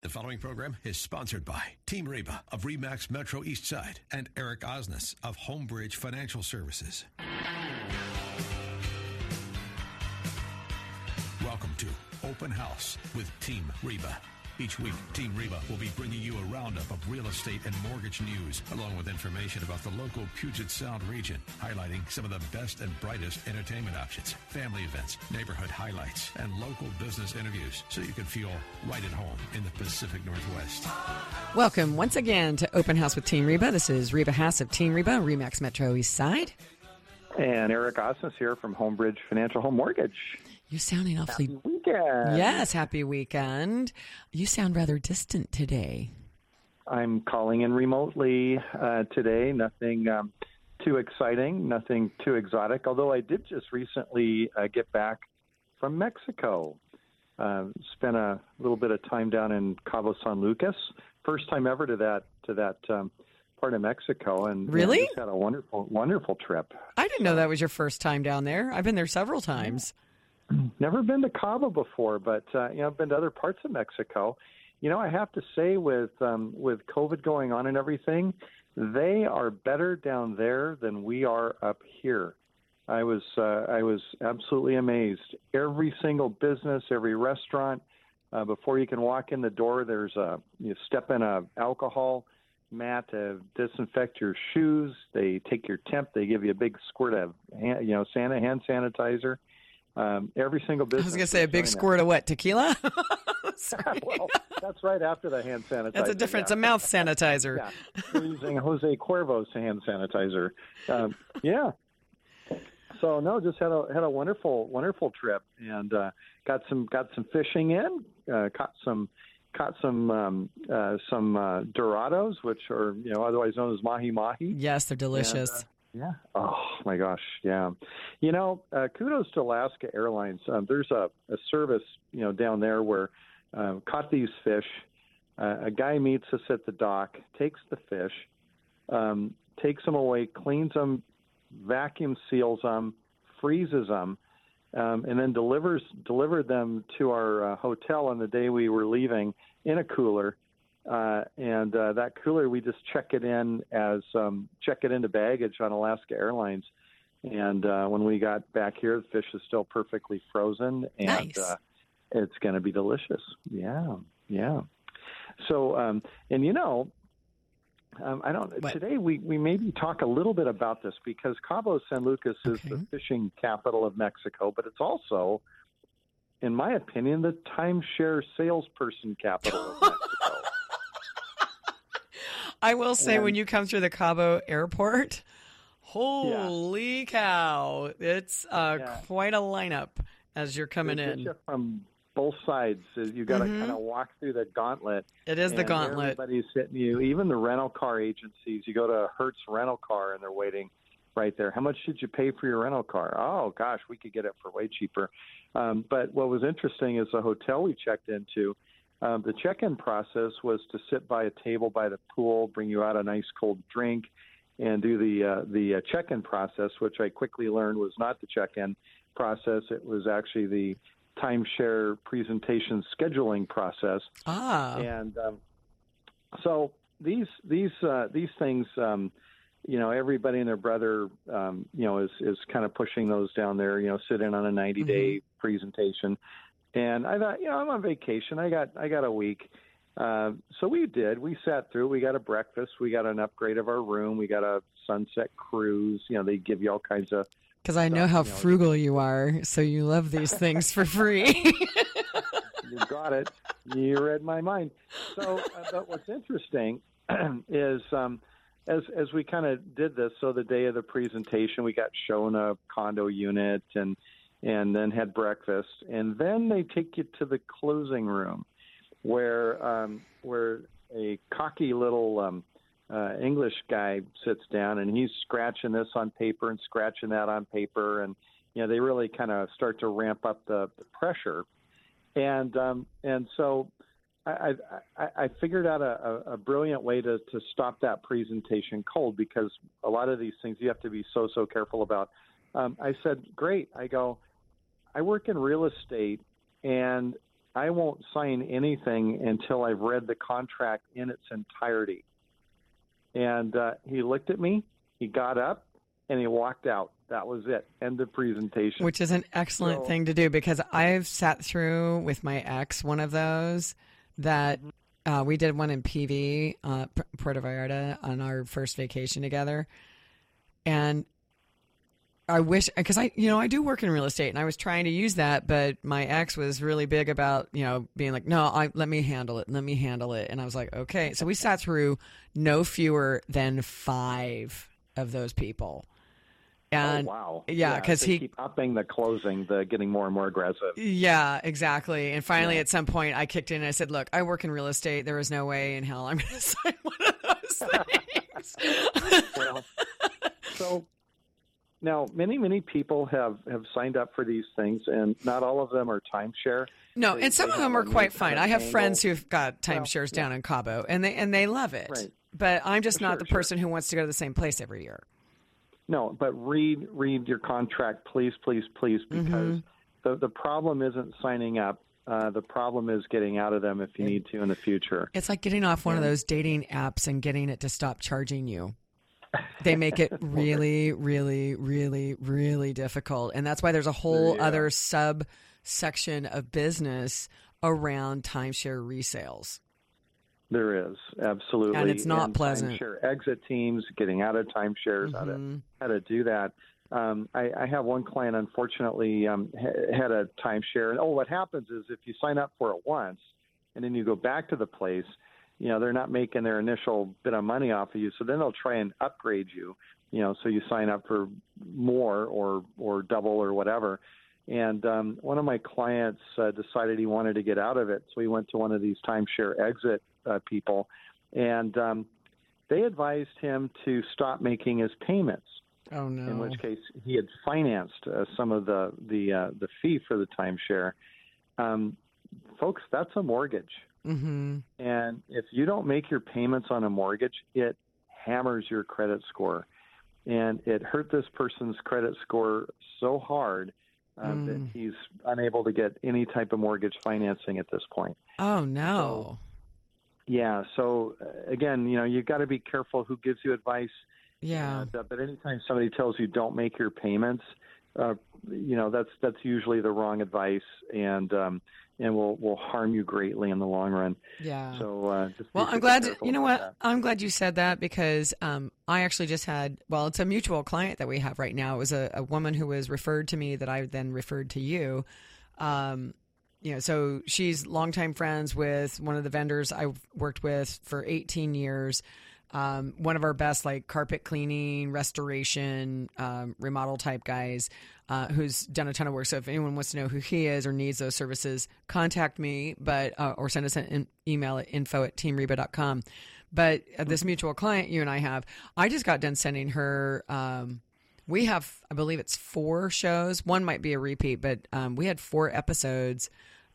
The following program is sponsored by Team Reba of Remax Metro East Side and Eric Osnes of Homebridge Financial Services. Welcome to Open House with Team Reba. Each week, Team Reba will be bringing you a roundup of real estate and mortgage news, along with information about the local Puget Sound region, highlighting some of the best and brightest entertainment options, family events, neighborhood highlights, and local business interviews, so you can feel right at home in the Pacific Northwest. Welcome once again to Open House with Team Reba. This is Reba Haas of Team Reba, Remax Metro East Side. And Eric Osnes here from Homebridge Financial Home Mortgage. You're sounding awfully. Happy weekend. Yes, happy weekend. You sound rather distant today. I'm calling in remotely uh, today. Nothing um, too exciting, nothing too exotic. Although I did just recently uh, get back from Mexico. Uh, spent a little bit of time down in Cabo San Lucas. First time ever to that to that um, part of Mexico, and Really? had a wonderful wonderful trip. I didn't know that was your first time down there. I've been there several times. Never been to Cabo before, but uh, you know, I've been to other parts of Mexico. You know, I have to say, with um, with COVID going on and everything, they are better down there than we are up here. I was uh, I was absolutely amazed. Every single business, every restaurant, uh, before you can walk in the door, there's a you step in a alcohol mat to disinfect your shoes. They take your temp. They give you a big squirt of you know Santa hand sanitizer. Um, every single business. I was going to say a big doing that. squirt of what? Tequila? Sorry. well, that's right after the hand sanitizer. That's a different. It's a mouth sanitizer. Yeah, we're using Jose Cuervo's hand sanitizer. Um, yeah. So no, just had a had a wonderful wonderful trip and uh, got some got some fishing in, uh, caught some caught some um, uh, some uh, Dorados, which are you know otherwise known as mahi mahi. Yes, they're delicious. And, uh, yeah. Oh my gosh. Yeah. You know, uh, kudos to Alaska Airlines. Um, there's a, a service, you know, down there where um, caught these fish. Uh, a guy meets us at the dock, takes the fish, um, takes them away, cleans them, vacuum seals them, freezes them, um, and then delivers delivered them to our uh, hotel on the day we were leaving in a cooler. Uh, and uh, that cooler, we just check it in as um, check it into baggage on Alaska Airlines. And uh, when we got back here, the fish is still perfectly frozen, and Nice. uh, it's going to be delicious. Yeah, yeah. So, um, and you know, um, I don't. What? Today we we maybe talk a little bit about this because Cabo San Lucas is the fishing capital of Mexico, but it's also, in my opinion, the timeshare salesperson capital of Mexico. I will say, And- when you come through the Cabo Airport, holy cow, it's uh, Yeah. quite a lineup as you're coming in. you from both sides. You got to Mhm. kind of walk through the gauntlet. It is the gauntlet. Everybody's hitting you. Even the rental car agencies. You go to Hertz rental car and they're waiting right there. How much did you pay for your rental car? Oh gosh, we could get it for way cheaper. Um, but what was interesting is the hotel we checked into. Um, the check-in process was to sit by a table by the pool, bring you out a nice cold drink, and do the uh, the uh, check-in process, which I quickly learned was not the check-in process. It was actually the timeshare presentation scheduling process. Ah, And um, so these these uh, these things, um, you know, everybody and their brother, um, you know, is is kind of pushing those down there. You know, sit in on a 90 day presentation. And I thought, you know, I'm on vacation. I got I got a week. Uh, so we did. We sat through. We got a breakfast. We got an upgrade of our room. We got a sunset cruise. You know, they give you all kinds of because I know how you know, frugal you are, so you love these things for free. you got it. You read my mind. So, uh, but what's interesting is um, as as we kind of did this. So the day of the presentation, we got shown a condo unit and and then had breakfast, and then they take you to the closing room, where um, where a cocky little um, uh, English guy sits down and he's scratching this on paper and scratching that on paper, and you know they really kind of start to ramp up the, the pressure, and um, and so I, I, I figured out a, a, brilliant way to, to stop that presentation cold because a lot of these things you have to be so so careful about. Um, I said, great. I go, I work in real estate, and I won't sign anything until I've read the contract in its entirety. And uh, he looked at me, he got up, and he walked out. That was it. End of presentation. Which is an excellent So- thing to do because I've sat through with my ex one of those that Mm-hmm. uh, we did one in PV, uh, Puerto Vallarta, on our first vacation together. And I wish, because I, you know, I do work in real estate and I was trying to use that, but my ex was really big about, you know, being like, no, I, let me handle it. Let me handle it. And I was like, okay. So we sat through no fewer than five of those people. Oh, and oh, wow. yeah, 'cause they he- keep upping the closing, the getting more and more aggressive. Yeah, exactly. And finally, at some point, I kicked in and I said, "Look, I work in real estate. There is no way in hell I'm going to sign one of those things." well, so now many many people have have signed up for these things, and not all of them are timeshare. no, They- and some of them are quite fine. I have angle. friends who've got Well, timeshares yeah. down in Cabo, and they and they love it. Right. But I'm just not Sure, the sure. person who wants to go to the same place every year. No, but read read your contract, please, please, please, Mm-hmm. because the the problem isn't signing up. Uh, the problem is getting out of them if you need to in the future. It's like getting off one of those dating apps and getting it to stop charging you. They make it really, really, really, really difficult. And that's why there's a whole Yeah. other subsection of business around timeshare resales. There is absolutely, And it's not pleasant. Timeshare exit teams, getting out of timeshares, how Mm-hmm. to how to do that. Um, I, I have one client, unfortunately, um, ha- had a timeshare. And oh, what happens is if you sign up for it once, and then you go back to the place, you know they're not making their initial bit of money off of you, so then they'll try and upgrade you. You know, so you sign up for more or or double or whatever. And um, one of my clients uh, decided he wanted to get out of it, so he went to one of these timeshare exit uh, people, and um, they advised him to stop making his payments. Oh, no. In which case, he had financed uh, some of the the uh, the fee for the timeshare. Um, folks, that's a mortgage, hmm and if you don't make your payments on a mortgage, it hammers your credit score, and it hurt this person's credit score so hard uh, that Mm. he's unable to get any type of mortgage financing at this point. Oh, no. Yeah. So uh, again, you know, you got to be careful who gives you advice. yeah. Uh, but anytime somebody tells you don't make your payments, uh, you know that's that's usually the wrong advice, and um, and will will harm you greatly in the long run. Yeah. So uh, just Well, I'm glad you know what. that. I'm glad you said that because um, I actually just had. Well, it's a mutual client that we have right now. It was a, a woman who was referred to me that I then referred to you. Um, you know, so she's longtime friends with one of the vendors I've worked with for 18 years. Um, one of our best like carpet cleaning, restoration, um, remodel type guys, uh, who's done a ton of work. So if anyone wants to know who he is or needs those services, contact me, but uh, or send us an email at info at teamreba.com. But uh, this mutual client you and I have, I just got done sending her. Um, we have, I believe it's four shows. One might be a repeat, but um, we had four episodes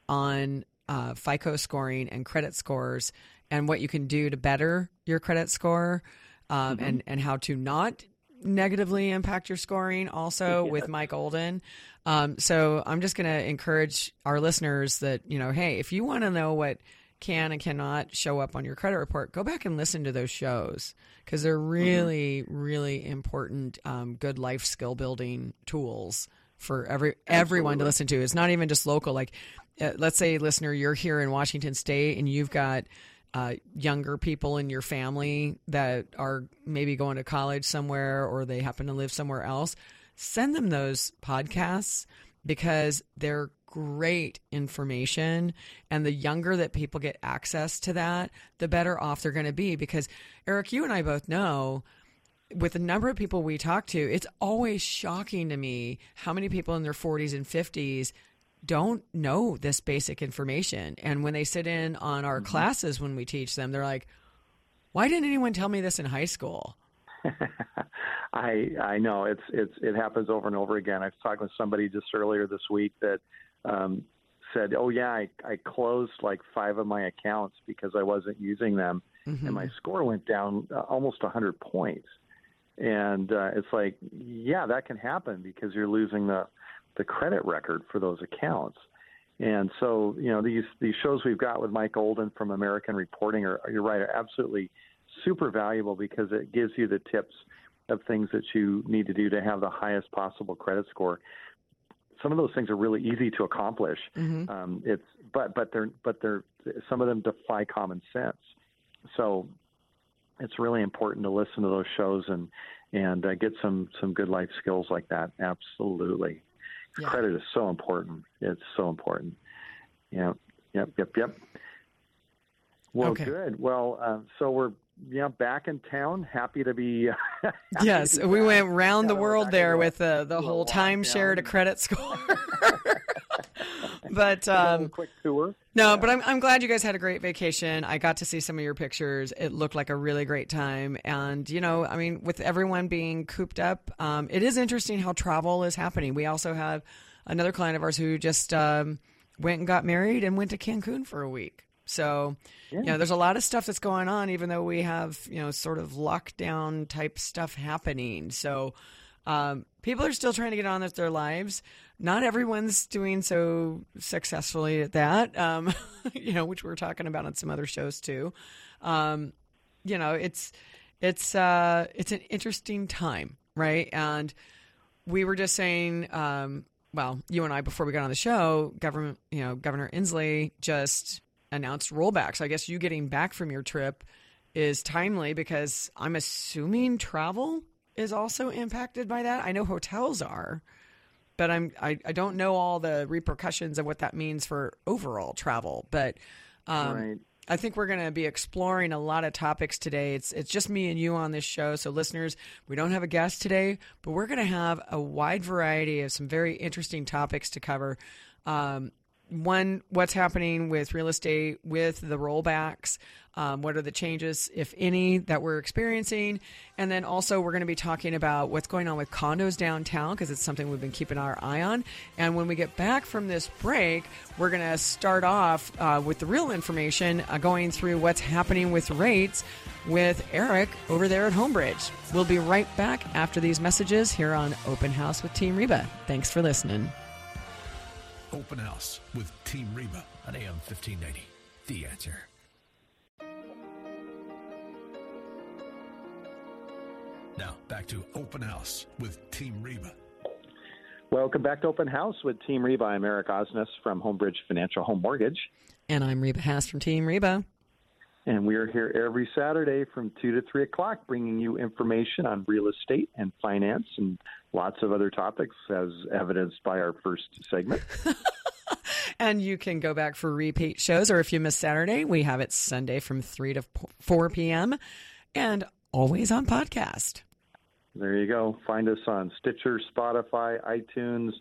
on uh, FICO scoring and credit scores and what you can do to better your credit score um, and, and how to not negatively impact your scoring also with Mike Olden. Um, so I'm just going to encourage our listeners that, you know, hey, if you want to know what can and cannot show up on your credit report, go back and listen to those shows because they're really, really important, um, good life skill building tools for every everyone to listen to. It's not even just local. Like, uh, let's say, listener, you're here in Washington State and you've got uh, younger people in your family that are maybe going to college somewhere or they happen to live somewhere else. Send them those podcasts because they're great information and the younger that people get access to that the better off they're going to be because eric you and i both know with the number of people we talk to it's always shocking to me how many people in their 40s and 50s don't know this basic information. And when they sit in on our classes when we teach them they're like why didn't anyone tell me this in high school? I I know. It's it's it happens over and over again. I was talking with somebody just earlier this week that um, said, "Oh yeah, I, I closed like five of my accounts because I wasn't using them, and my score went down uh, almost a hundred points." And uh, it's like, yeah, that can happen because you're losing the the credit record for those accounts. And so, you know, these these shows we've got with Mike Golden from American Reporting are, you're right, are absolutely super valuable because it gives you the tips of things that you need to do to have the highest possible credit score. Some of those things are really easy to accomplish. Mm-hmm. Um, it's but but they're but they're some of them defy common sense. So it's really important to listen to those shows and and uh, get some some good life skills like that. Absolutely, Yeah. credit is so important. It's so important. Yeah. Yep. Yep. Yep. Well, Okay. good. Well, uh, so we're yeah back in town. Happy to be. happy Yes, to be we back. went round the Yeah, we're world there with the the whole timeshare to credit score. but um, little quick tour. no, but I'm I'm glad you guys had a great vacation. I got to see some of your pictures. It looked like a really great time, and you know, I mean, with everyone being cooped up, um, it is interesting how travel is happening. We also have another client of ours who just um, went and got married and went to Cancun for a week. So, you know, there's a lot of stuff that's going on, even though we have, you know, sort of lockdown type stuff happening. So, um, people are still trying to get on with their lives. Not everyone's doing so successfully at that, um, you know, which we're talking about on some other shows too. Um, you know, it's it's uh, it's an interesting time, right? And we were just saying, um, well, you and I before we got on the show, government, you know, Governor Inslee just announced rollbacks. I guess you getting back from your trip is timely because I'm assuming travel is also impacted by that. I know hotels are, but I'm I, I don't know all the repercussions of what that means for overall travel. But um, right. I think we're going to be exploring a lot of topics today. It's it's just me and you on this show, so listeners, we don't have a guest today, but we're going to have a wide variety of some very interesting topics to cover. Um, one, what's happening with real estate with the rollbacks? Um, what are the changes, if any, that we're experiencing? And then also, we're going to be talking about what's going on with condos downtown because it's something we've been keeping our eye on. And when we get back from this break, we're going to start off uh, with the real information, uh, going through what's happening with rates with Eric over there at Homebridge. We'll be right back after these messages here on Open House with Team Reba. Thanks for listening. Open House with Team Reba on AM 1590. The answer. Now, back to Open House with Team Reba. Welcome back to Open House with Team Reba. I'm Eric Osnes from Homebridge Financial Home Mortgage. And I'm Reba Haas from Team Reba. And we are here every Saturday from 2 to 3 o'clock bringing you information on real estate and finance and lots of other topics as evidenced by our first segment. And you can go back for repeat shows, or if you miss Saturday, we have it Sunday from 3 to 4 p.m. and always on podcast. There you go. Find us on Stitcher, Spotify, iTunes.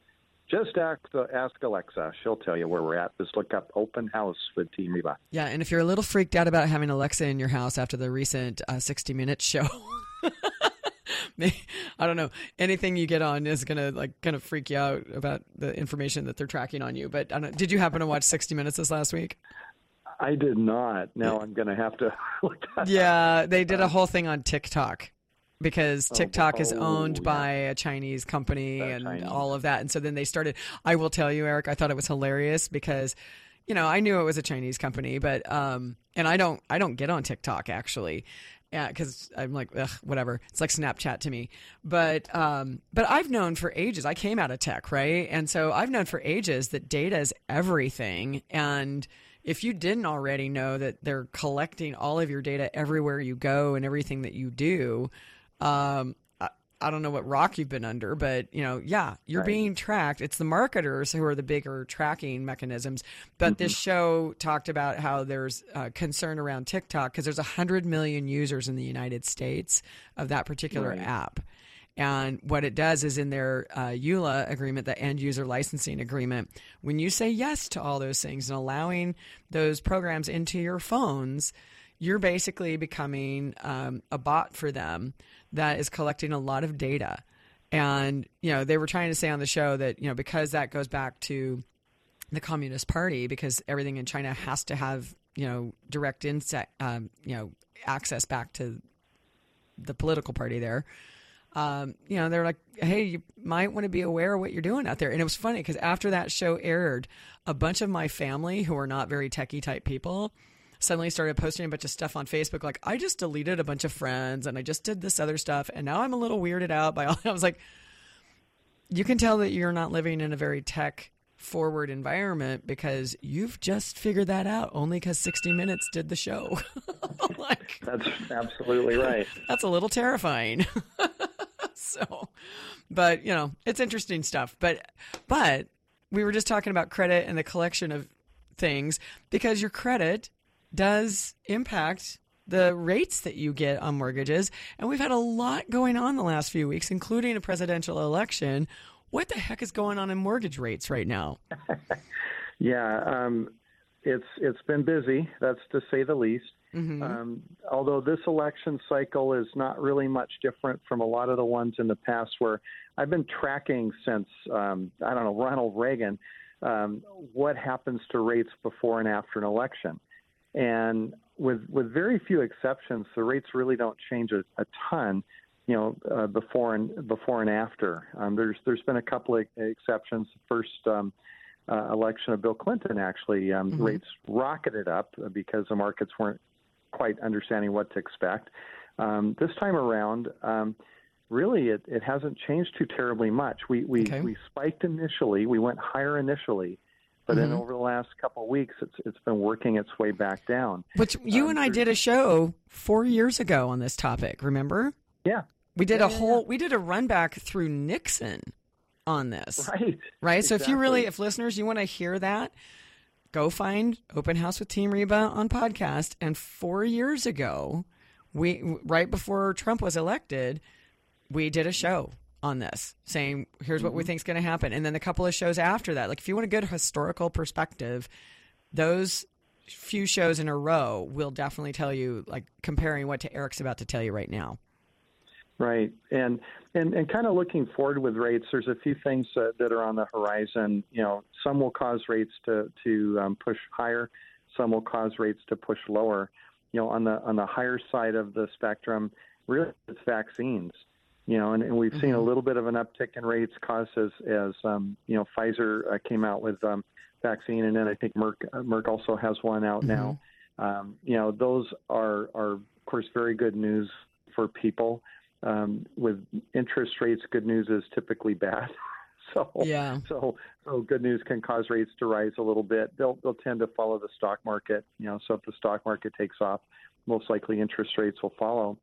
Just ask, ask Alexa. She'll tell you where we're at. Just look up Open House with Team Reba. Yeah, and if you're a little freaked out about having Alexa in your house after the recent uh, 60 Minutes show, I don't know, anything you get on is gonna like kind of freak you out about the information that they're tracking on you. But I don't, did you happen to watch 60 Minutes this last week? I did not. Now I'm going to have to Yeah, they did a whole thing on TikTok because TikTok is oh, owned yeah. by a Chinese company That and Chinese. all of that. And so then they started. I will tell you, Eric, I thought it was hilarious because, you know, I knew it was a Chinese company, but um, and I don't, I don't get on TikTok actually. Yeah, because I'm like, ugh, whatever. It's like Snapchat to me. But um, but I've known for ages. I came out of tech, right? And so I've known for ages that data is everything. And if you didn't already know that they're collecting all of your data everywhere you go and everything that you do, um, I, I don't know what rock you've been under, but you know, yeah, you're Right. being tracked. It's the marketers who are the bigger tracking mechanisms. But this show talked about how there's uh, concern around TikTok because there's 100 million users in the United States of that particular Right. app. And what it does is in their uh, EULA agreement, the end user licensing agreement, when you say yes to all those things and allowing those programs into your phones, you're basically becoming um, a bot for them that is collecting a lot of data. And, you know, they were trying to say on the show that, you know, because that goes back to the Communist Party, because everything in China has to have, you know, direct inset, um, you know, access back to the political party there um, you know, they're like, hey, you might want to be aware of what you're doing out there. And it was funny because after that show aired, a bunch of my family who are not very techie type people suddenly started posting a bunch of stuff on Facebook. Like, I just deleted a bunch of friends and I just did this other stuff. And now I'm a little weirded out by all. I was like, you can tell that you're not living in a very tech forward environment because you've just figured that out only because 60 Minutes did the show. like, that's absolutely right. That's a little terrifying. so, but you know, it's interesting stuff. But, but we were just talking about credit and the collection of things because your credit does impact the rates that you get on mortgages. And we've had a lot going on the last few weeks, including a presidential election. What the heck is going on in mortgage rates right now? yeah, um, it's it's been busy. That's to say the least. Mm-hmm. Um, although this election cycle is not really much different from a lot of the ones in the past, where I've been tracking since um, I don't know Ronald Reagan, um, what happens to rates before and after an election, and with with very few exceptions, the rates really don't change a, a ton. You know, uh, before and before and after. Um, there's there's been a couple of exceptions. First. Um, uh, election of Bill Clinton, actually, um, mm-hmm. rates rocketed up because the markets weren't quite understanding what to expect. Um, this time around, um, really, it, it hasn't changed too terribly much. We we, okay. we spiked initially, we went higher initially, but mm-hmm. then over the last couple of weeks, it's it's been working its way back down. Which you um, and I did a show four years ago on this topic. Remember? Yeah, we did yeah, a whole yeah. we did a run back through Nixon on this. Right. Right. Exactly. So if you really, if listeners, you want to hear that, go find Open House with Team Reba on podcast. And four years ago, we right before Trump was elected, we did a show on this saying here's what mm-hmm. we think is going to happen. And then a couple of shows after that like if you want a good historical perspective those few shows in a row will definitely tell you like comparing what to eric's about to tell you right now. Right. And and and kind of looking forward with rates there's a few things uh, that are on the horizon. You know some will cause rates to to um, push higher. Some will cause rates to push lower. You know on the on the higher side of the spectrum really it's vaccines you know, and, and we've mm-hmm. seen a mm-hmm. little bit of an uptick in rates caused as, as um, you know, Pfizer uh, came out with um, vaccine, and then I think Merck uh, Merck also has one out mm-hmm. now. Um, you know, those are are of course very good news for people. Um, with interest rates, good news is typically bad. so yeah. so so good news can cause rates to rise a little bit. They'll they'll tend to follow the stock market. You know, so if the stock market takes off, most likely interest rates will follow.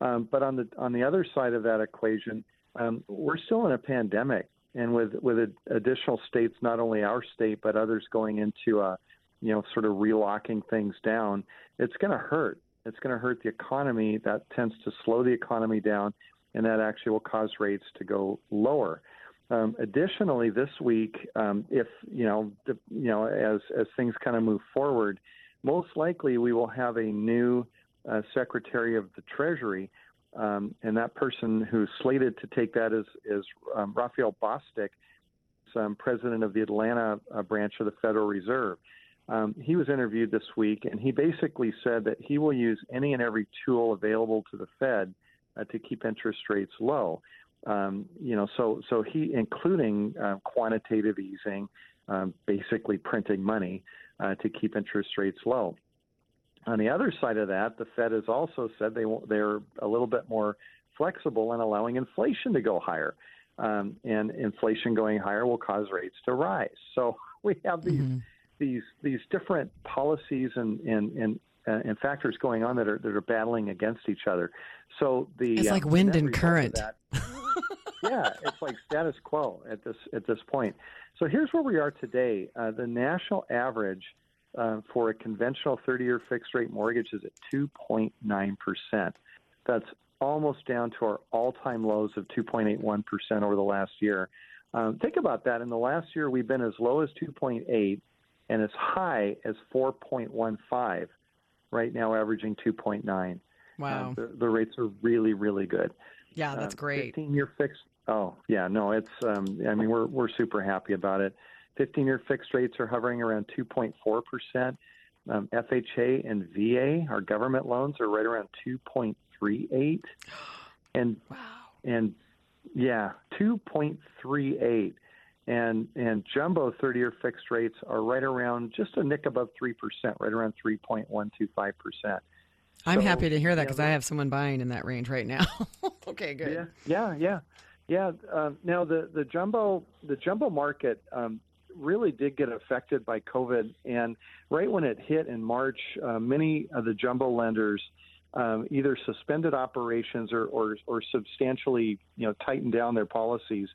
Um, but on the on the other side of that equation, um, we're still in a pandemic, and with with additional states, not only our state but others going into a, you know, sort of relocking things down, it's going to hurt. It's going to hurt the economy. That tends to slow the economy down, and that actually will cause rates to go lower. Um, additionally, this week, um, if you know, the, you know, as as things kind of move forward, most likely we will have a new uh, Secretary of the Treasury. Um, and that person who's slated to take that is, is um, Raphael Bostic, um, president of the Atlanta uh, branch of the Federal Reserve. Um, he was interviewed this week, and he basically said that he will use any and every tool available to the Fed uh, to keep interest rates low. Um, you know, so so he, including uh, quantitative easing, um, basically printing money uh, to keep interest rates low. On the other side of that, the Fed has also said they they're a little bit more flexible in allowing inflation to go higher, um, and inflation going higher will cause rates to rise. So we have these mm-hmm. these these different policies and and and, uh, and factors going on that are that are battling against each other. So the it's like uh, wind and current. That, yeah, it's like status quo at this at this point. So here's where we are today. Uh, the national average uh, for a conventional 30 year fixed rate mortgage is at 2.9%. That's almost down to our all time lows of 2.81% over the last year. Um, think about that. In the last year, we've been as low as 2.8 and as high as 4.15, right now averaging 2.9. Wow. Uh, the, the, rates are really, really good. Yeah, that's uh, great. 15 year fixed. Oh, yeah, no, it's, um, I mean, we're, we're super happy about it. 15 year fixed rates are hovering around 2.4%. Um, FHA and VA, our government loans, are right around 2.38. And wow. and yeah, two point three eight, and and jumbo thirty year fixed rates are right around just a nick above three percent, right around three point one two five percent. I'm so, happy to hear that because I have someone buying in that range right now. okay, good. Yeah, yeah, yeah. yeah. Uh, now the the jumbo the jumbo market um, really did get affected by COVID, and right when it hit in March, uh, many of the jumbo lenders um, either suspended operations or, or, or substantially you know tightened down their policies.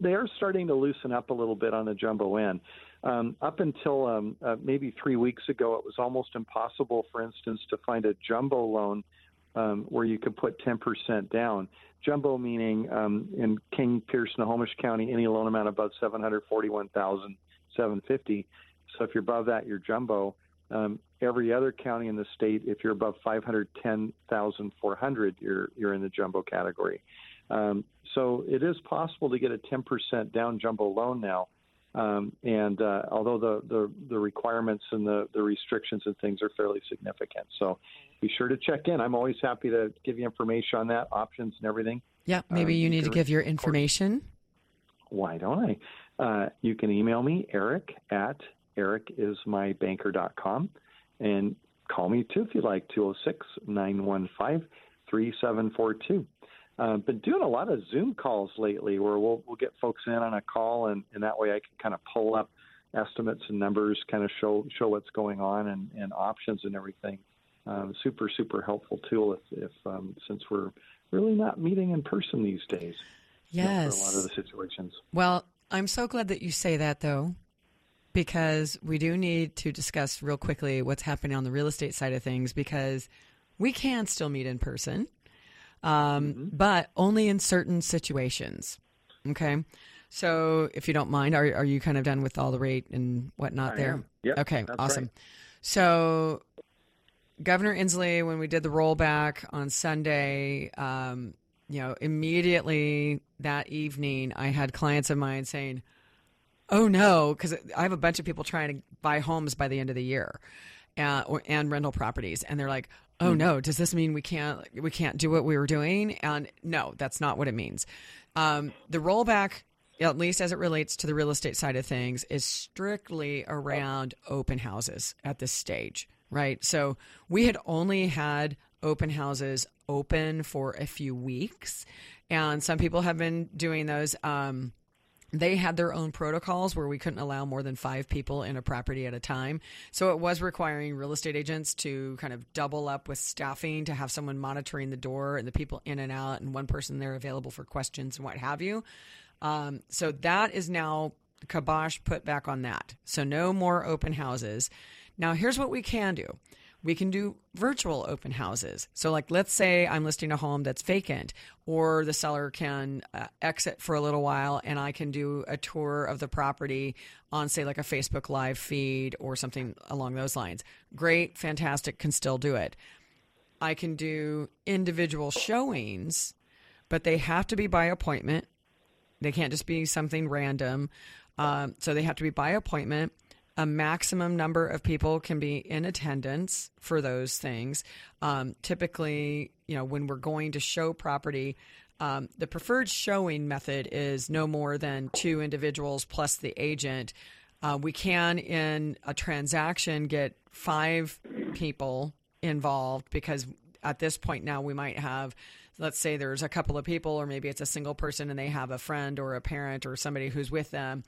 They are starting to loosen up a little bit on the jumbo end. Um, up until um, uh, maybe three weeks ago, it was almost impossible, for instance, to find a jumbo loan um, where you could put 10% down. Jumbo meaning um, in King, Pierce, Snohomish County, any loan amount above 741,750. So if you're above that, you're jumbo. Um, every other county in the state, if you're above 510,400, you're you're in the jumbo category. Um, so it is possible to get a 10% down jumbo loan now. Um, and uh, although the, the, the requirements and the, the restrictions and things are fairly significant, so be sure to check in. I'm always happy to give you information on that, options and everything. Yeah, maybe um, you need to give your information. Why don't I? Uh, you can email me, Eric at ericismybanker.com, and call me too if you like, 206 915 3742. Uh, been doing a lot of Zoom calls lately where we'll we'll get folks in on a call and, and that way I can kind of pull up estimates and numbers, kind of show show what's going on and, and options and everything. Um, super super helpful tool if, if um, since we're really not meeting in person these days. Yes, you know, for a lot of the situations. Well, I'm so glad that you say that though, because we do need to discuss real quickly what's happening on the real estate side of things because we can still meet in person um, mm-hmm. but only in certain situations. Okay. So if you don't mind, are, are you kind of done with all the rate and whatnot I there? Yep, okay. Awesome. Right. So Governor Inslee, when we did the rollback on Sunday, um, you know, immediately that evening, I had clients of mine saying, "Oh no," because I have a bunch of people trying to buy homes by the end of the year, uh, or, and rental properties, and they're like, oh mm-hmm. no does this mean we can't we can't do what we were doing? And no that's not what it means. Um, the rollback at least as it relates to the real estate side of things is strictly around open houses at this stage right so we had only had open houses open for a few weeks and some people have been doing those um, they had their own protocols where we couldn't allow more than five people in a property at a time. So it was requiring real estate agents to kind of double up with staffing to have someone monitoring the door and the people in and out, and one person there available for questions and what have you. Um, so that is now kibosh put back on that. So no more open houses. Now, here's what we can do we can do virtual open houses. So, like, let's say I'm listing a home that's vacant, or the seller can uh, exit for a little while, and I can do a tour of the property on, say, like a Facebook Live feed or something along those lines. Great, fantastic, can still do it. I can do individual showings, but they have to be by appointment. They can't just be something random. Um, so, they have to be by appointment a maximum number of people can be in attendance for those things. Um, typically, you know, when we're going to show property, um, the preferred showing method is no more than two individuals plus the agent. Uh, we can, in a transaction, get five people involved because at this point now we might have let's say there's a couple of people or maybe it's a single person and they have a friend or a parent or somebody who's with them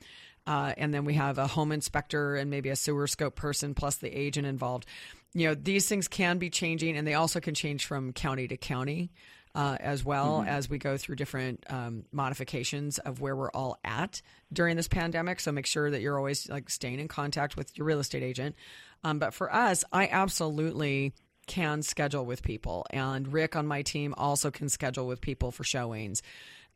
uh, and then we have a home inspector and maybe a sewer scope person plus the agent involved. You know, these things can be changing, and they also can change from county to county. Uh, as well mm-hmm. as we go through different um, modifications of where we're all at during this pandemic. So make sure that you're always like staying in contact with your real estate agent. Um, but for us, I absolutely can schedule with people, and Rick on my team also can schedule with people for showings.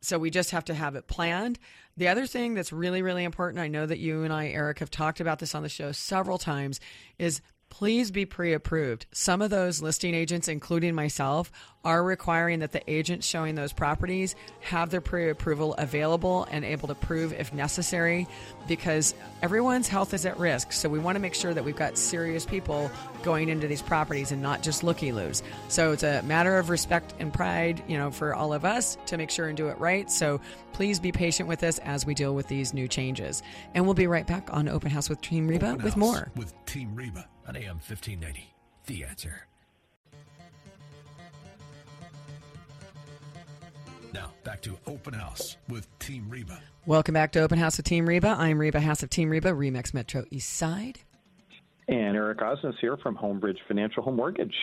So we just have to have it planned. The other thing that's really, really important, I know that you and I, Eric, have talked about this on the show several times, is please be pre approved. Some of those listing agents, including myself, are requiring that the agents showing those properties have their pre approval available and able to prove if necessary because everyone's health is at risk. So we want to make sure that we've got serious people going into these properties and not just looky loos. So it's a matter of respect and pride, you know, for all of us to make sure and do it right. So please be patient with us as we deal with these new changes. And we'll be right back on Open House with Team Reba Open with House more. With Team Reba on AM 1590. The answer. Now, back to Open House with Team Reba. Welcome back to Open House with Team Reba. I'm Reba Haas of Team Reba, Remax Metro East Side. And Eric Osnes here from Homebridge Financial Home Mortgage.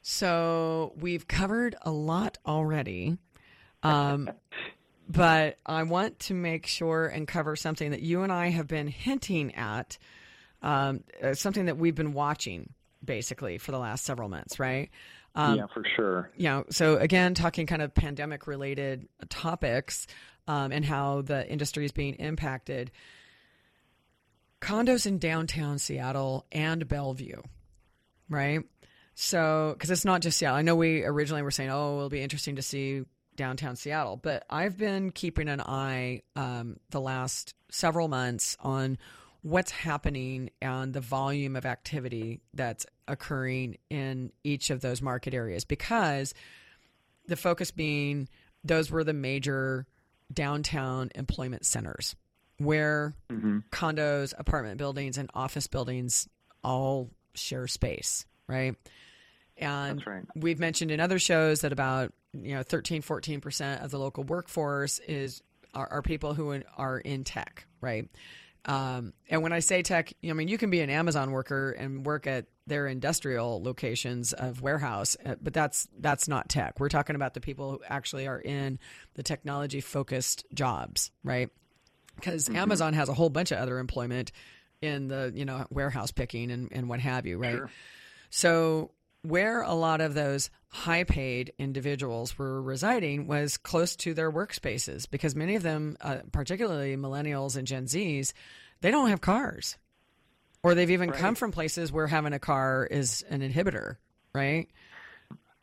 So we've covered a lot already. Um, but I want to make sure and cover something that you and I have been hinting at, um, uh, something that we've been watching basically for the last several months, right? Um, yeah, for sure. you know, so again, talking kind of pandemic related topics um, and how the industry is being impacted. Condos in downtown Seattle and Bellevue, right? So, because it's not just Seattle. I know we originally were saying, oh, it'll be interesting to see downtown Seattle, but I've been keeping an eye um, the last several months on what's happening and the volume of activity that's occurring in each of those market areas because the focus being those were the major downtown employment centers where condos, apartment buildings, and office buildings all share space, right? And right. we've mentioned in other shows that about you know 13 14% of the local workforce is are, are people who are in tech right um, and when i say tech i mean you can be an amazon worker and work at their industrial locations of warehouse uh, but that's that's not tech we're talking about the people who actually are in the technology focused jobs right because amazon has a whole bunch of other employment in the you know warehouse picking and, and what have you right Sure. so, where a lot of those high paid individuals were residing was close to their workspaces because many of them, uh, particularly millennials and Gen Zs, they don't have cars. Or they've even come from places where having a car is an inhibitor, right?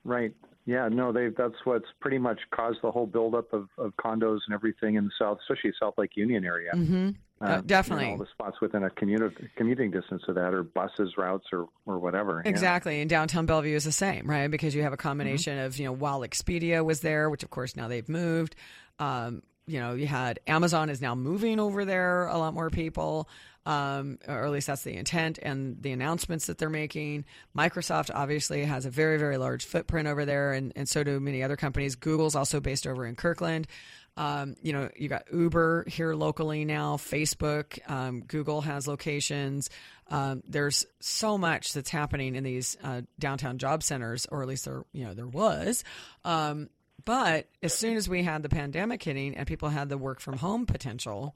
Right. Yeah, no, they that's what's pretty much caused the whole buildup of, of condos and everything in the south, especially South Lake Union area. Mm-hmm. Uh, Uh, definitely. You know, all the spots within a commute, commuting distance of that, or buses, routes, or or whatever. yeah. Exactly. And downtown Bellevue is the same, right? Because you have a combination Mm-hmm. of, you know, while Expedia was there, which of course now they've moved, um, you know, you had Amazon is now moving over there, a lot more people, um, or at least that's the intent and the announcements that they're making. Microsoft obviously has a very, very large footprint over there, and, and so do many other companies. Google's also based over in Kirkland. Um, you know, you got Uber here locally now, Facebook, um, Google has locations. Um, there's so much that's happening in these uh, downtown job centers, or at least there, you know, there was. Um, but as soon as we had the pandemic hitting and people had the work from home potential,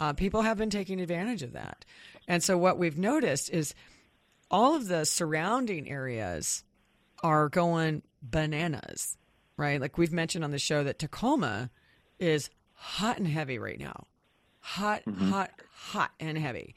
uh, people have been taking advantage of that. And so what we've noticed is all of the surrounding areas are going bananas, right? Like we've mentioned on the show that Tacoma is hot and heavy right now. Hot, hot, hot and heavy.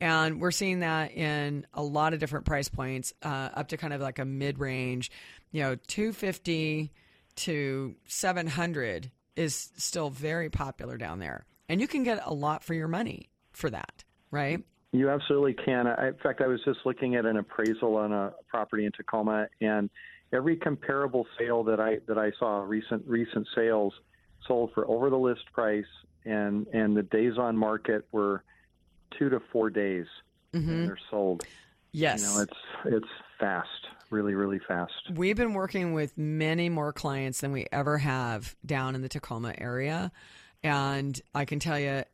And we're seeing that in a lot of different price points, uh, up to kind of like a mid range, you know, 250 to 700 is still very popular down there. And you can get a lot for your money for that, right? You absolutely can. I, in fact, I was just looking at an appraisal on a property in Tacoma, and every comparable sale that I that I saw recent recent sales sold for over the list price, and and the days on market were two to four days, and mm-hmm. they're sold. Yes. You know, it's it's fast, really, really fast. We've been working with many more clients than we ever have down in the Tacoma area. And I can tell you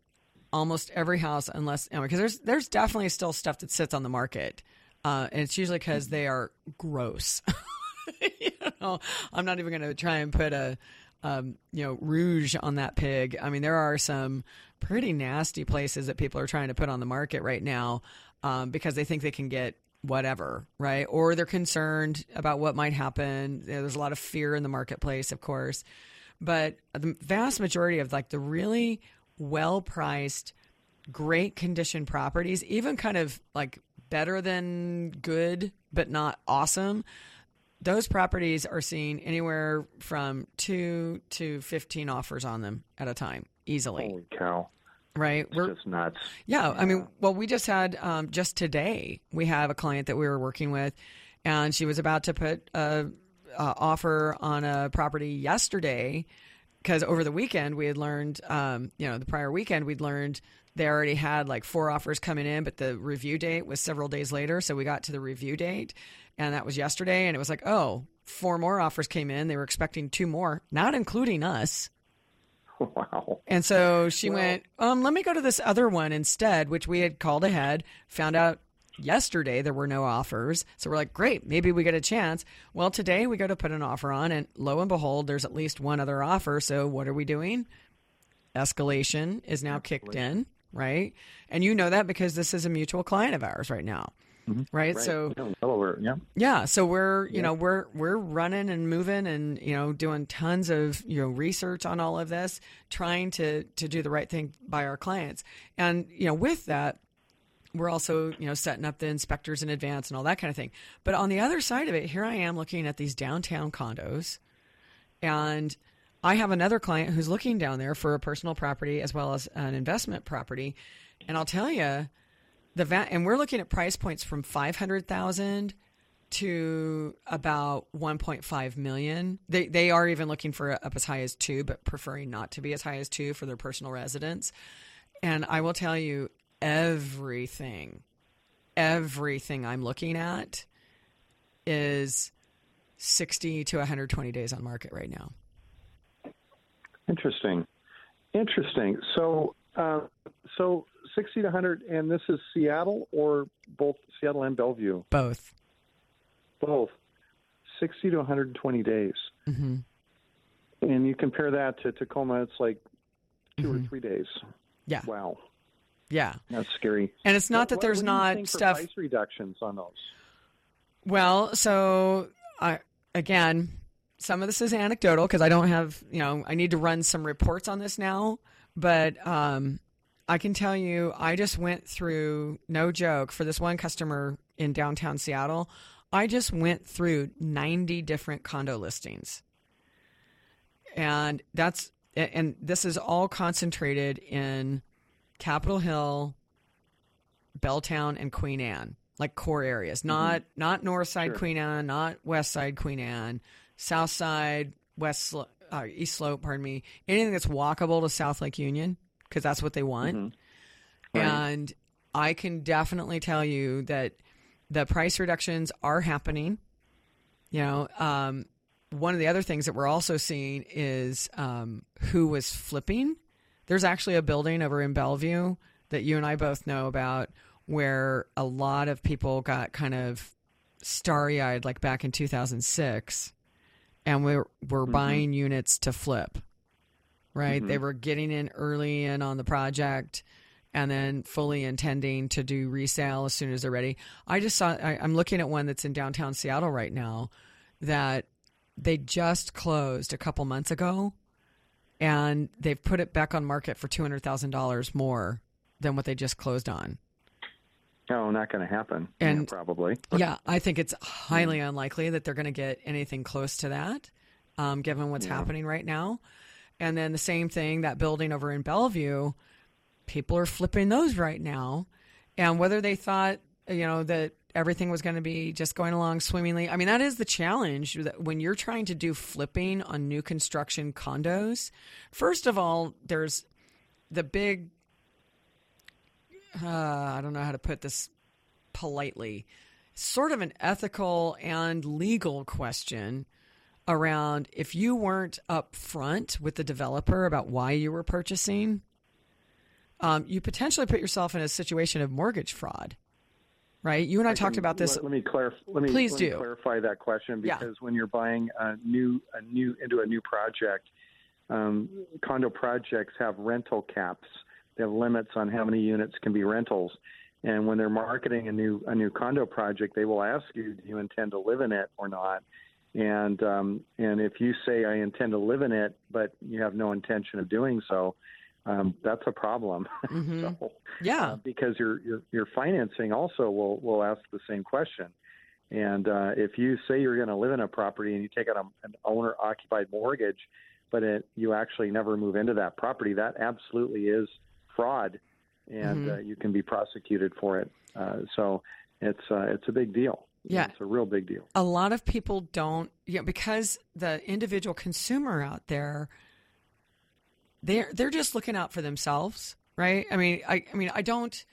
almost every house, unless, because there's, there's definitely still stuff that sits on the market. Uh, and it's usually because they are gross. you know, I'm not even going to try and put a, um, you know, rouge on that pig. I mean, there are some pretty nasty places that people are trying to put on the market right now um, because they think they can get whatever, right? Or they're concerned about what might happen. You know, there's a lot of fear in the marketplace, of course, but the vast majority of like the really well priced, great condition properties, even kind of like better than good, but not awesome. Those properties are seeing anywhere from two to 15 offers on them at a time, easily. Holy cow! right? It's We're just nuts. Yeah, yeah, I mean, well, we just had um, just today we have a client that we were working with, and she was about to put a, a offer on a property yesterday because over the weekend we had learned, um, you know, the prior weekend we'd learned they already had like four offers coming in, but the review date was several days later. So we got to the review date, and that was yesterday, and it was like, oh, four more offers came in. They were expecting two more, not including us. Wow. And so she went, um, let me go to this other one instead, which we had called ahead, found out yesterday there were no offers. So we're like, great, maybe we get a chance. Well, today we go to put an offer on, and lo and behold, there's at least one other offer. So what are we doing? Escalation is now kicked in, right? And you know that because this is a mutual client of ours right now. Mm-hmm. Right? right? So yeah. Yeah. So we're, you yeah. know, we're we're running and moving and, you know, doing tons of, you know, research on all of this, trying to to do the right thing by our clients. And, you know, with that, we're also, you know, setting up the inspectors in advance and all that kind of thing. But on the other side of it, here I am looking at these downtown condos and I have another client who's looking down there for a personal property as well as an investment property. And I'll tell you, the va- and we're looking at price points from 500,000 to about 1.5 million. They they are even looking for up as high as 2 but preferring not to be as high as 2 for their personal residence. And I will tell you everything everything I'm looking at is 60 to 120 days on market right now. Interesting. Interesting. So uh, so 60 to 100, and this is Seattle or both Seattle and Bellevue? Both. Both. 60 to 120 days. Mm-hmm. And you compare that to Tacoma, it's like 2 mm-hmm. or three days. Yeah. Wow. Yeah. That's scary. And it's not that what, there's what not stuff. price reductions on those? Well, so I, again, some of this is anecdotal because I don't have, you know, I need to run some reports on this now. But um, I can tell you, I just went through, no joke, for this one customer in downtown Seattle, I just went through 90 different condo listings. And that's, and this is all concentrated in Capitol Hill, Belltown, and Queen Anne, like core areas, mm-hmm. not mm-hmm. not North Side sure. Queen Anne, not West Side Queen Anne, South Side, West uh, East Slope, pardon me, anything that's walkable to South Lake Union because that's what they want. Mm-hmm. Right. And I can definitely tell you that the price reductions are happening. You know, um, one of the other things that we're also seeing is um, who was flipping. There's actually a building over in Bellevue that you and I both know about where a lot of people got kind of starry eyed, like back in 2006, and we're, we're mm-hmm. buying units to flip right? Mm-hmm. They were getting in early in on the project and then fully intending to do resale as soon as they're ready. I just saw, I, am looking at one that's in downtown Seattle right now that they just closed a couple months ago and they've put it back on market for $200,000 more than what they just closed on. No, not going to happen. And yeah, probably. yeah, I think it's highly mm. unlikely that they're going to get anything close to that, um, given what's yeah. happening right now. And then the same thing, that building over in Bellevue, people are flipping those right now. And whether they thought, you know, that everything was going to be just going along swimmingly. I mean, that is the challenge that when you're trying to do flipping on new construction condos. First of all, there's the big, uh, I don't know how to put this politely, sort of an ethical and legal question around if you weren't upfront with the developer about why you were purchasing, um, you potentially put yourself in a situation of mortgage fraud. Right? You and I, I talked can, about this. Let, let me clarify. Let me, Please let do. Me clarify that question because yeah. when you're buying a new, a new into a new project, um, condo projects have rental caps. They have limits on how many units can be rentals. And when they're marketing a new a new condo project, they will ask you, do you intend to live in it or not? And um, and if you say I intend to live in it, but you have no intention of doing so, um, that's a problem. Mm-hmm. so, yeah, uh, because your, your your financing also will will ask the same question. And uh, if you say you're going to live in a property and you take out a, an owner occupied mortgage, but it, you actually never move into that property, that absolutely is fraud, and Mhm. uh, you can be prosecuted for it. Uh, so it's uh, it's a big deal. Yeah. it's a real big deal. a lot of people don't you know, because the individual consumer out there they're they're just looking out for themselves right i mean i i mean i don't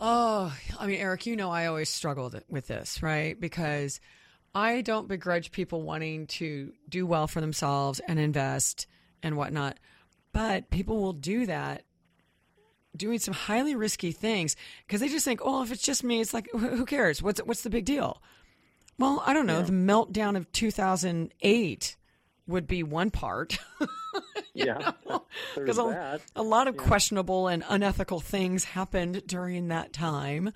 oh i mean eric you know i always struggled with this right because i don't begrudge people wanting to do well for themselves and invest and whatnot but people will do that doing some highly risky things because they just think, oh, if it's just me, it's like, who cares? What's what's the big deal? Well, I don't know. The meltdown of 2008 would be one part. Yeah, Because a, a lot of questionable and unethical things happened during that time.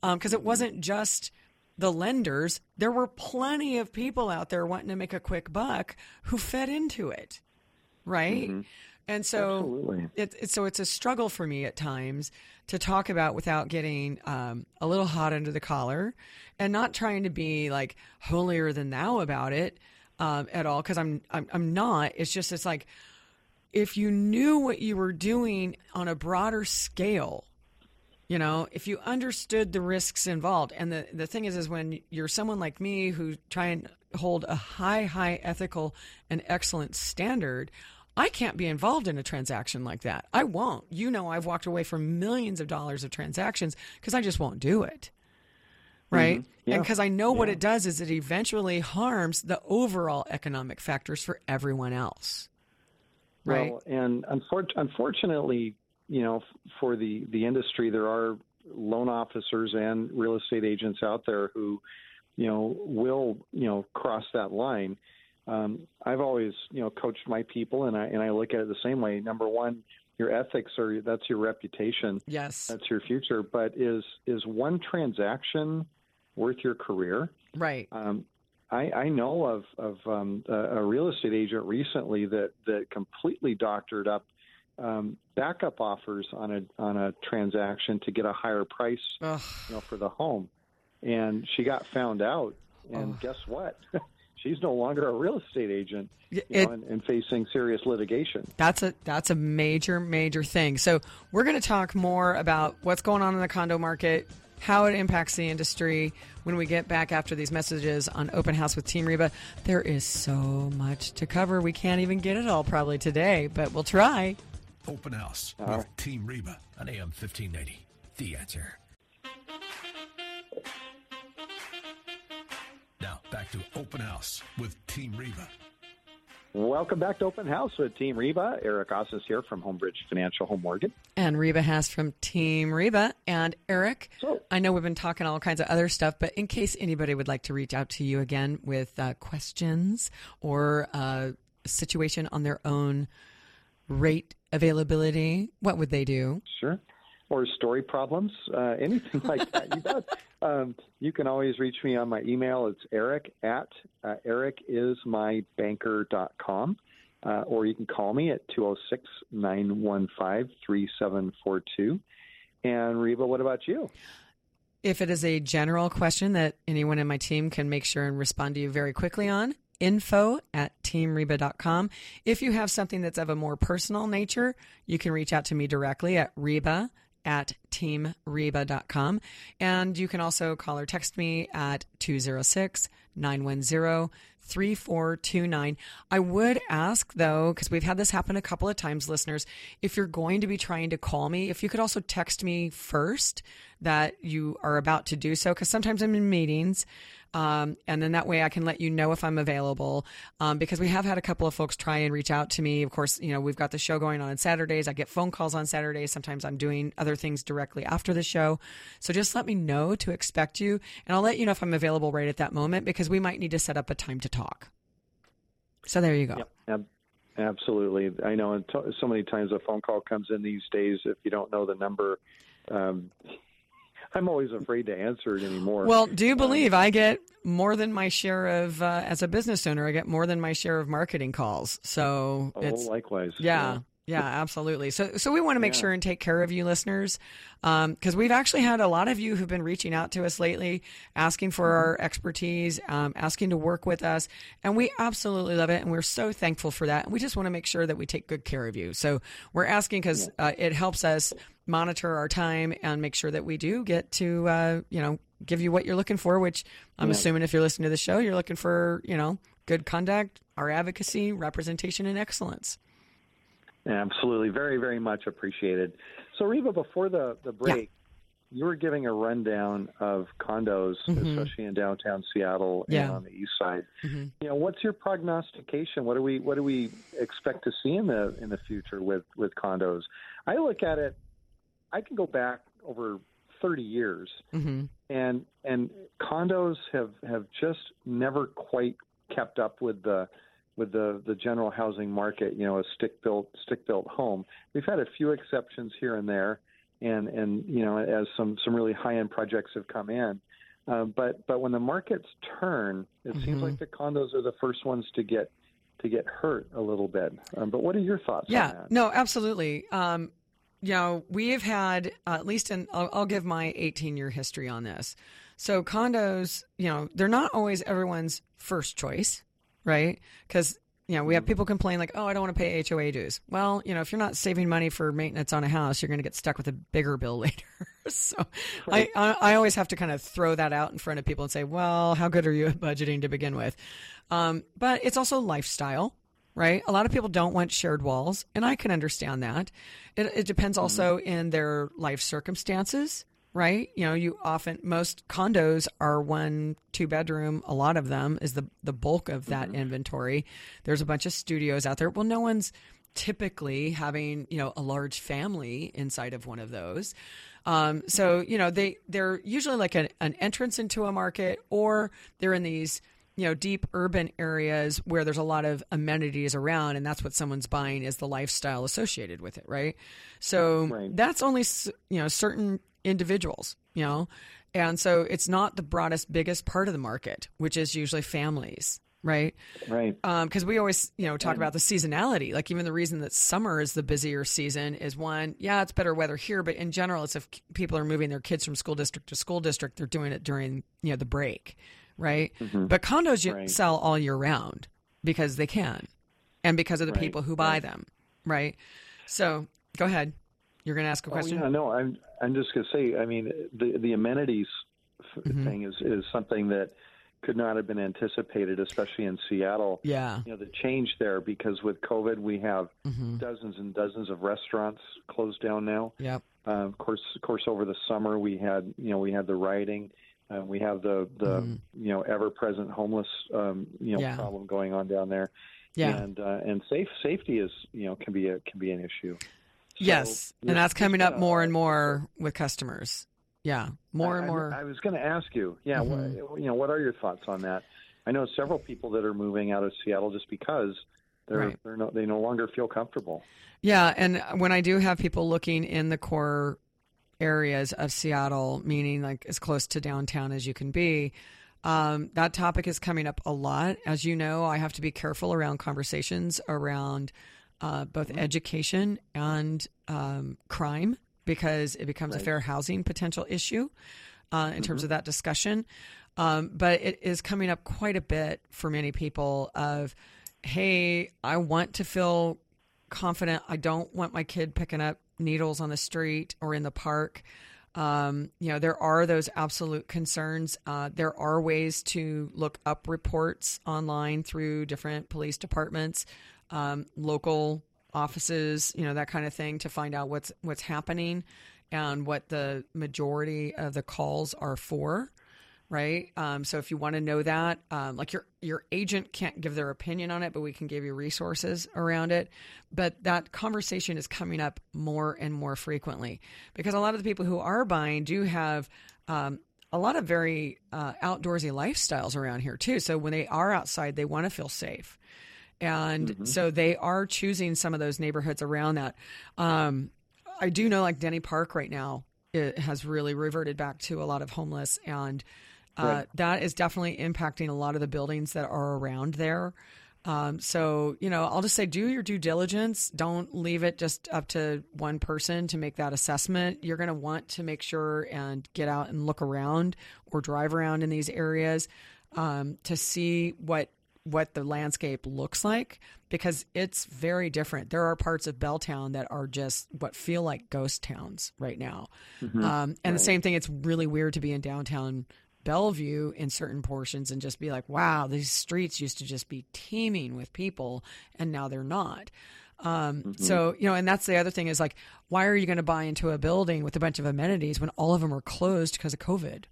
Because it wasn't just the lenders, there were plenty of people out there wanting to make a quick buck who fed into it. Right. And so it, it, so it's a struggle for me at times to talk about without getting um, a little hot under the collar and not trying to be like holier than thou about it um, at all because I'm, I'm I'm not. It's just it's like if you knew what you were doing on a broader scale, you know, if you understood the risks involved, and the the thing is, is when you're someone like me who try and hold a high, high ethical and excellent standard, I can't be involved in a transaction like that. I won't. You know, I've walked away from millions of dollars of transactions because I just won't do it. Mm-hmm. Right. Yeah. And because I know what it does is it eventually harms the overall economic factors for everyone else. Right. Well, and unfor- unfortunately, you know, f- for the the industry, there are loan officers and real estate agents out there who, you know, will you know cross that line. Um, I've always you know coached my people, and I and I look at it the same way. Number one, your ethics are that's your reputation, yes. that's your future. But is is one transaction worth your career? Right. Um, I, I know of, of um, a, a real estate agent recently that, that completely doctored up um, backup offers on a on a transaction to get a higher price, Ugh. you know, for the home, and she got found out. And guess what? She's no longer a real estate agent, It- know, and, and facing serious litigation. That's a that's a major major thing. So we're going to talk more about what's going on in the condo market, how it impacts the industry when we get back after these messages on Open House with Team Reba. There is so much to cover. We can't even get it all probably today, but we'll try. Open House with Team Reba on AM 1590. The answer. Now back to Open House with Team Reba. Welcome back to Open House with Team Reba. Eric Osnes here from Homebridge Financial Home Mortgage. And Reba Haas from Team Reba. And Eric, So- I know we've been talking all kinds of other stuff, but in case anybody would like to reach out to you again with uh, questions or uh, a situation on their own rate availability, what would they do? Sure. Or story problems, uh, anything like that. You. Um, you can always reach me on my email. It's eric at uh, ericismybanker.com. Uh, or you can call me at 206 915 3742. And Reba, what about you? If it is a general question that anyone in my team can make sure and respond to you very quickly on, info at teamreba.com. If you have something that's of a more personal nature, you can reach out to me directly at reba at teamreba.com. And you can also call or text me at 206 910 3429. I would ask though, because we've had this happen a couple of times, listeners, if you're going to be trying to call me, if you could also text me first that you are about to do so, because sometimes I'm in meetings. Um, and then that way I can let you know if I'm available. Um, because we have had a couple of folks try and reach out to me. Of course, you know, we've got the show going on on Saturdays. I get phone calls on Saturdays. Sometimes I'm doing other things directly after the show. So just let me know to expect you. And I'll let you know if I'm available right at that moment because we might need to set up a time to talk. So there you go. Ab- absolutely. I know and t- so many times a phone call comes in these days. If you don't know the number, um, I'm always afraid to answer it anymore. Well, do you believe I get more than my share of, uh, as a business owner, I get more than my share of marketing calls. So oh, it's, likewise. yeah, Yeah, absolutely. So, so we want to make yeah. sure and take care of you, listeners, because um, we've actually had a lot of you who've been reaching out to us lately, asking for mm-hmm. our expertise, um, asking to work with us, and we absolutely love it, and we're so thankful for that. And we just want to make sure that we take good care of you. So, we're asking because yeah. uh, it helps us monitor our time and make sure that we do get to, uh, you know, give you what you're looking for. Which I'm yeah. assuming if you're listening to the show, you're looking for, you know, good conduct, our advocacy, representation, and excellence. Absolutely. Very, very much appreciated. So, Reba, before the, the break, yeah. you were giving a rundown of condos, mm-hmm. especially in downtown Seattle yeah. and on the east side. Mm-hmm. You know, what's your prognostication? What do we what do we expect to see in the in the future with, with condos? I look at it I can go back over 30 years mm-hmm. and and condos have have just never quite kept up with the with the the general housing market. You know, a stick built stick built home. We've had a few exceptions here and there, and and you know as some some really high end projects have come in. Uh, but but when the markets turn, it mm-hmm. seems like the condos are the first ones to get to get hurt a little bit. Um, but what are your thoughts? Yeah, no, absolutely. Um, you know, we've had uh, at least in I'll, I'll give my 18 year history on this. So condos, you know, they're not always everyone's first choice right? Because you know, we have people complain like, "Oh, I don't want to pay HOA dues." Well, you know, if you're not saving money for maintenance on a house, you're going to get stuck with a bigger bill later. so, I, I, I always have to kind of throw that out in front of people and say, "Well, how good are you at budgeting to begin with?" Um, but it's also lifestyle, right? A lot of people don't want shared walls, and I can understand that. It, it depends mm-hmm. also mm-hmm. in their life circumstances right? You know, you often most condos are one two bedroom. A lot of them is the the bulk of that mm-hmm. inventory. There's a bunch of studios out there. Well, no one's typically having you know a large family inside of one of those. Um, so you know they they're usually like an, an entrance into a market, or they're in these you know deep urban areas where there's a lot of amenities around and that's what someone's buying is the lifestyle associated with it right so right. that's only you know certain individuals, you know? And so it's not the broadest, biggest part of the market, which is usually families, right? Right. Because um, we always, you know, talk about the seasonality. Like even the reason that summer is the busier season is one, yeah, it's better weather here, but in general, it's if people are moving their kids from school district to school district, they're doing it during, you know, the break, right? Mm-hmm. But condos you right. sell all year round because they can, and because of the right. people who buy right. them, right? So go ahead. You're going to ask a question. Oh, yeah, no, I'm I'm just going to say. I mean, the the amenities mm-hmm. thing is is something that could not have been anticipated, especially in Seattle. Yeah, you know the change there because with COVID we have mm-hmm. dozens and dozens of restaurants closed down now. Yep. Uh, of course, of course, over the summer we had you know we had the rioting. Uh, we have the the mm-hmm. you know ever present homeless um, you know yeah. problem going on down there. Yeah. And uh, and safe safety is you know can be a can be an issue yes, and that's coming up more and more with customers. Yeah, more and more. I, I was going to ask you, yeah, mm-hmm. what, you know, what are your thoughts on that? I know several people that are moving out of Seattle just because they're, right. they're no, they no longer feel comfortable. Yeah, and when I do have people looking in the core areas of Seattle, meaning like as close to downtown as you can be, um, that topic is coming up a lot. As you know, I have to be careful around conversations around uh, both mm-hmm. education and um, crime because it becomes right. a fair housing potential issue uh, in mm-hmm. terms of that discussion. Um, but it is coming up quite a bit for many people of, hey, I want to feel confident. I don't want my kid picking up needles on the street or in the park. Um, you know, there are those absolute concerns. Uh, there are ways to look up reports online through different police departments um, local offices, you know, that kind of thing to find out what's what's happening and what the majority of the calls are for. Right. Um, so if you want to know that, um, like your your agent can't give their opinion on it, but we can give you resources around it. But that conversation is coming up more and more frequently because a lot of the people who are buying do have um, a lot of very uh, outdoorsy lifestyles around here too. So when they are outside, they want to feel safe and mm-hmm. so they are choosing some of those neighborhoods around that. Um, I do know, like Denny Park right now, it has really reverted back to a lot of homeless, and uh, that is definitely impacting a lot of the buildings that are around there. Um, so, you know, I'll just say do your due diligence. Don't leave it just up to one person to make that assessment. You're going to want to make sure and get out and look around or drive around in these areas um, to see what what the landscape looks like because it's very different. There are parts of Belltown that are just what feel like ghost towns right now. Mm-hmm. Um, and right. the same thing, it's really weird to be in downtown Bellevue in certain portions and just be like, wow, these streets used to just be teeming with people and now they're not. Um, mm-hmm. So, you know, and that's the other thing is like, why are you going to buy into a building with a bunch of amenities when all of them are closed because of COVID?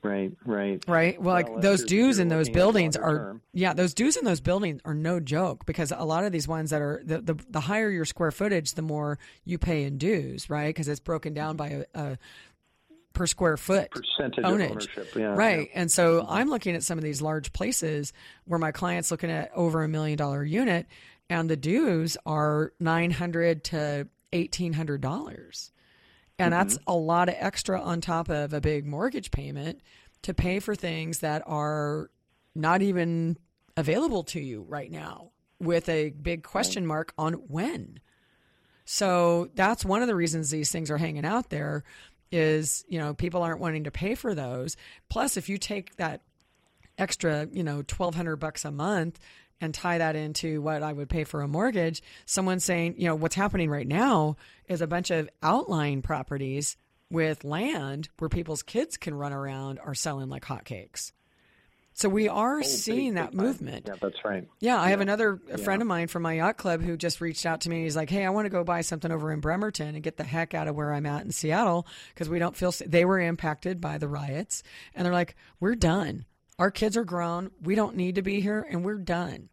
Right, right, right. Well, like those dues in those buildings are, term. yeah, those dues in those buildings are no joke because a lot of these ones that are the the, the higher your square footage, the more you pay in dues, right? Because it's broken down by a, a per square foot percentage ownage. Yeah, right. Yeah. And so I'm looking at some of these large places where my client's looking at over a million dollar unit and the dues are 900 to $1800 and mm-hmm. that's a lot of extra on top of a big mortgage payment to pay for things that are not even available to you right now with a big question mark on when. So that's one of the reasons these things are hanging out there is, you know, people aren't wanting to pay for those. Plus if you take that extra, you know, 1200 bucks a month and tie that into what I would pay for a mortgage, someone saying, you know, what's happening right now is a bunch of outlying properties with land where people's kids can run around are selling like hotcakes. So we are oh, seeing that movement. Yeah, that's right. Yeah, I yeah. have another yeah. friend of mine from my yacht club who just reached out to me. He's like, "Hey, I want to go buy something over in Bremerton and get the heck out of where I'm at in Seattle because we don't feel." They were impacted by the riots, and they're like, "We're done. Our kids are grown. We don't need to be here, and we're done.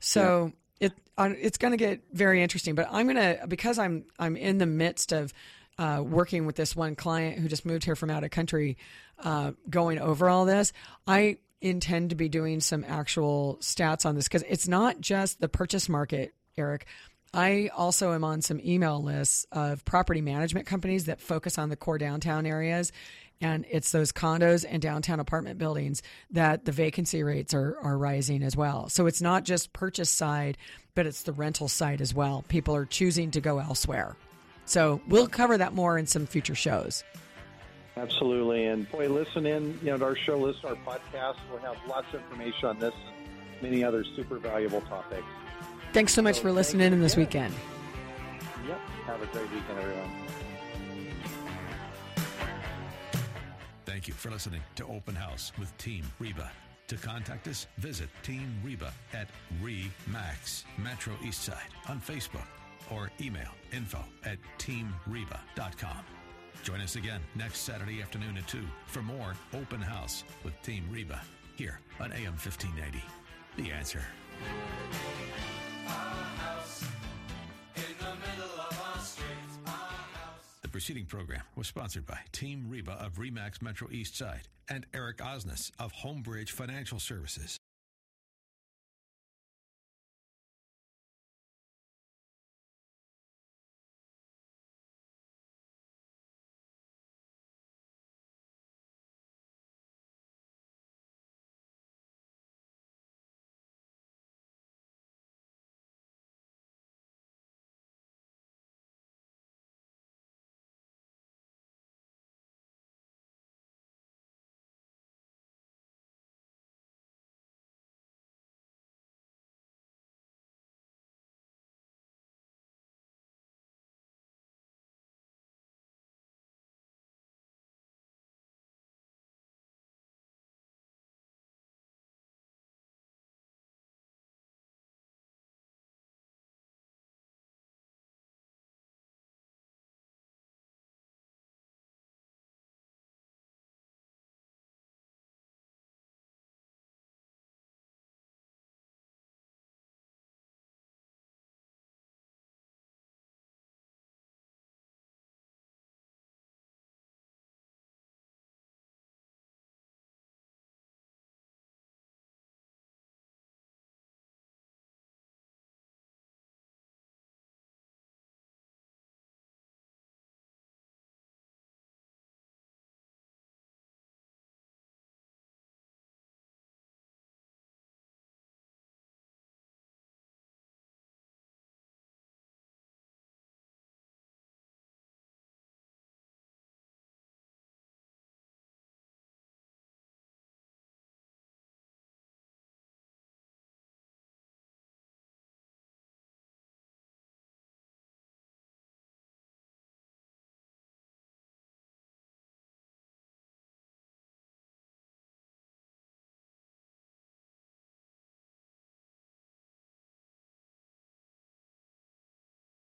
So it uh, it's going to get very interesting. But I'm going to because I'm I'm in the midst of uh, working with this one client who just moved here from out of country, uh, going over all this. I intend to be doing some actual stats on this because it's not just the purchase market, Eric. I also am on some email lists of property management companies that focus on the core downtown areas and it's those condos and downtown apartment buildings that the vacancy rates are, are rising as well. So it's not just purchase side, but it's the rental side as well. People are choosing to go elsewhere. So we'll cover that more in some future shows. Absolutely. And boy, listen in, you know, to our show list, our podcast. We'll have lots of information on this and many other super valuable topics. Thanks so much so for listening in this weekend. Yep. Have a great weekend, everyone. Thank you for listening to Open House with Team Reba. To contact us, visit Team Reba at REMAX Metro Eastside on Facebook or email info at teamreba.com. Join us again next Saturday afternoon at 2 for more Open House with Team Reba here on AM 1590. The answer. The preceding program was sponsored by Team Reba of REMAX Metro East Side and Eric Osnes of Homebridge Financial Services.